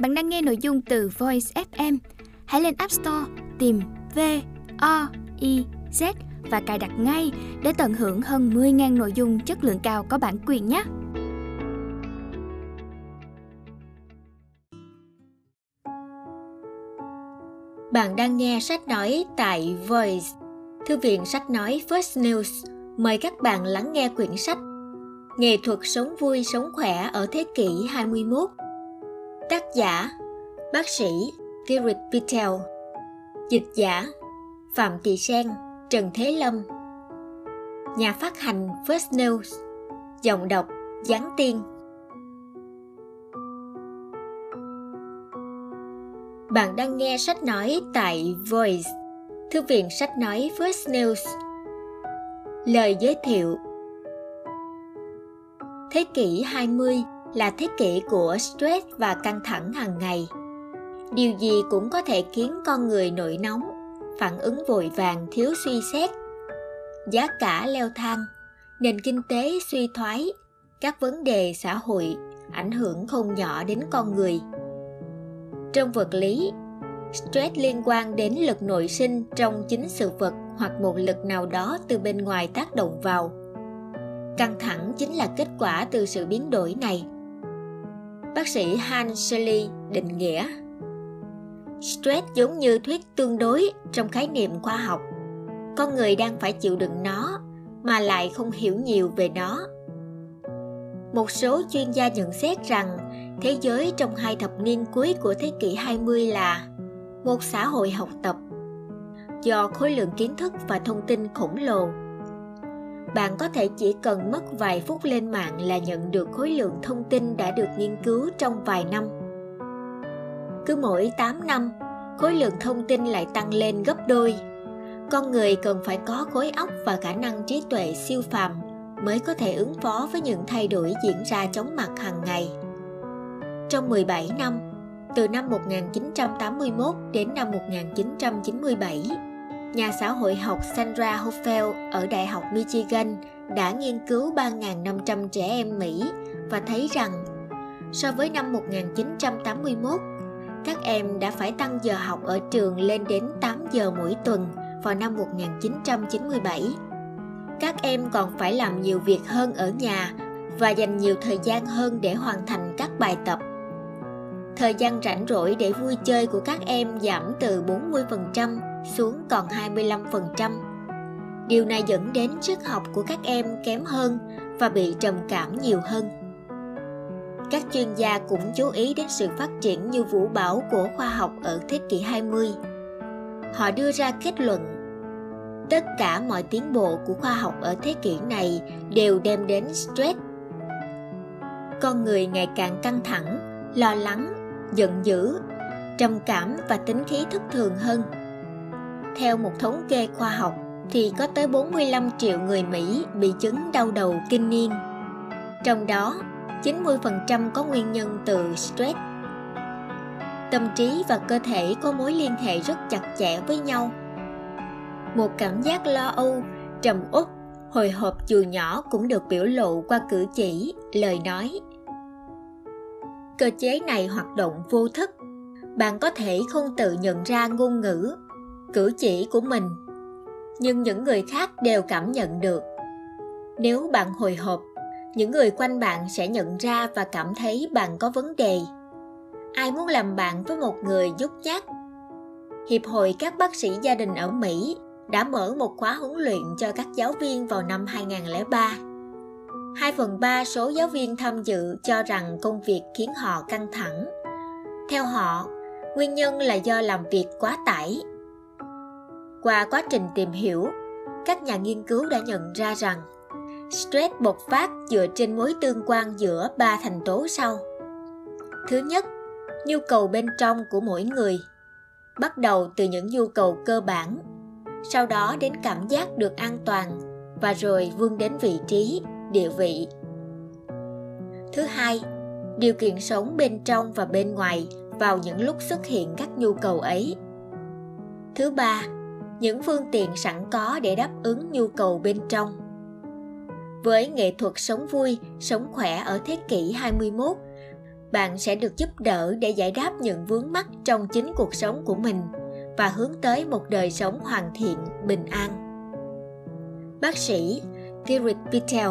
Bạn đang nghe nội dung từ Voice FM. Hãy lên App Store tìm V O I Z và cài đặt ngay để tận hưởng hơn 10.000 nội dung chất lượng cao có bản quyền nhé. Bạn đang nghe sách nói tại Voice, thư viện sách nói First News. Mời các bạn lắng nghe quyển sách Nghệ thuật sống vui sống khỏe ở thế kỷ 21. Tác giả Bác sĩ Garrett Patel Dịch giả Phạm Thị Sen Trần Thế Lâm. Nhà phát hành First News Giọng đọc Giáng Tiên. Bạn đang nghe sách nói tại Voice, thư viện sách nói First News. Lời giới thiệu. Thế kỷ 20 là thế kỷ của stress và căng thẳng hàng ngày. Điều gì cũng có thể khiến con người nổi nóng, phản ứng vội vàng thiếu suy xét. Giá cả leo thang, nền kinh tế suy thoái, các vấn đề xã hội ảnh hưởng không nhỏ đến con người – trong vật lý, stress liên quan đến lực nội sinh trong chính sự vật hoặc một lực nào đó từ bên ngoài tác động vào. Căng thẳng chính là kết quả từ sự biến đổi này. Bác sĩ Hans Shelley định nghĩa Stress giống như thuyết tương đối trong khái niệm khoa học. Con người đang phải chịu đựng nó mà lại không hiểu nhiều về nó. Một số chuyên gia nhận xét rằng thế giới trong hai thập niên cuối của thế kỷ 20 là một xã hội học tập do khối lượng kiến thức và thông tin khổng lồ. Bạn có thể chỉ cần mất vài phút lên mạng là nhận được khối lượng thông tin đã được nghiên cứu trong vài năm. Cứ mỗi 8 năm, khối lượng thông tin lại tăng lên gấp đôi. Con người cần phải có khối óc và khả năng trí tuệ siêu phàm mới có thể ứng phó với những thay đổi diễn ra chóng mặt hàng ngày. Trong 17 năm, từ năm 1981 đến năm 1997, nhà xã hội học Sandra Hoffel ở Đại học Michigan đã nghiên cứu 3.500 trẻ em Mỹ và thấy rằng so với năm 1981, các em đã phải tăng giờ học ở trường lên đến 8 giờ mỗi tuần vào năm 1997. Các em còn phải làm nhiều việc hơn ở nhà và dành nhiều thời gian hơn để hoàn thành các bài tập thời gian rảnh rỗi để vui chơi của các em giảm từ 40% xuống còn 25%. Điều này dẫn đến sức học của các em kém hơn và bị trầm cảm nhiều hơn. Các chuyên gia cũng chú ý đến sự phát triển như vũ bão của khoa học ở thế kỷ 20. Họ đưa ra kết luận tất cả mọi tiến bộ của khoa học ở thế kỷ này đều đem đến stress con người ngày càng căng thẳng lo lắng giận dữ, trầm cảm và tính khí thất thường hơn. Theo một thống kê khoa học thì có tới 45 triệu người Mỹ bị chứng đau đầu kinh niên. Trong đó, 90% có nguyên nhân từ stress. Tâm trí và cơ thể có mối liên hệ rất chặt chẽ với nhau. Một cảm giác lo âu, trầm uất, hồi hộp dù nhỏ cũng được biểu lộ qua cử chỉ, lời nói cơ chế này hoạt động vô thức bạn có thể không tự nhận ra ngôn ngữ cử chỉ của mình. Nhưng những người khác đều cảm nhận được. Nếu bạn hồi hộp những người quanh bạn sẽ nhận ra và cảm thấy bạn có vấn đề. Ai muốn làm bạn với một người dút nhát? Hiệp hội các bác sĩ gia đình ở mỹ đã mở một khóa huấn luyện cho các giáo viên vào năm 2003 2 phần 3 số giáo viên tham dự cho rằng công việc khiến họ căng thẳng. Theo họ, nguyên nhân là do làm việc quá tải. Qua quá trình tìm hiểu, các nhà nghiên cứu đã nhận ra rằng stress bộc phát dựa trên mối tương quan giữa ba thành tố sau. Thứ nhất, nhu cầu bên trong của mỗi người, bắt đầu từ những nhu cầu cơ bản, sau đó đến cảm giác được an toàn và rồi vươn đến vị trí địa vị thứ hai điều kiện sống bên trong và bên ngoài vào những lúc xuất hiện các nhu cầu ấy thứ ba những phương tiện sẵn có để đáp ứng nhu cầu bên trong với nghệ thuật sống vui, sống khỏe ở thế kỷ 21, bạn sẽ được giúp đỡ để giải đáp những vướng mắc trong chính cuộc sống của mình và hướng tới một đời sống hoàn thiện, bình an. Bác sĩ Garrett Vittel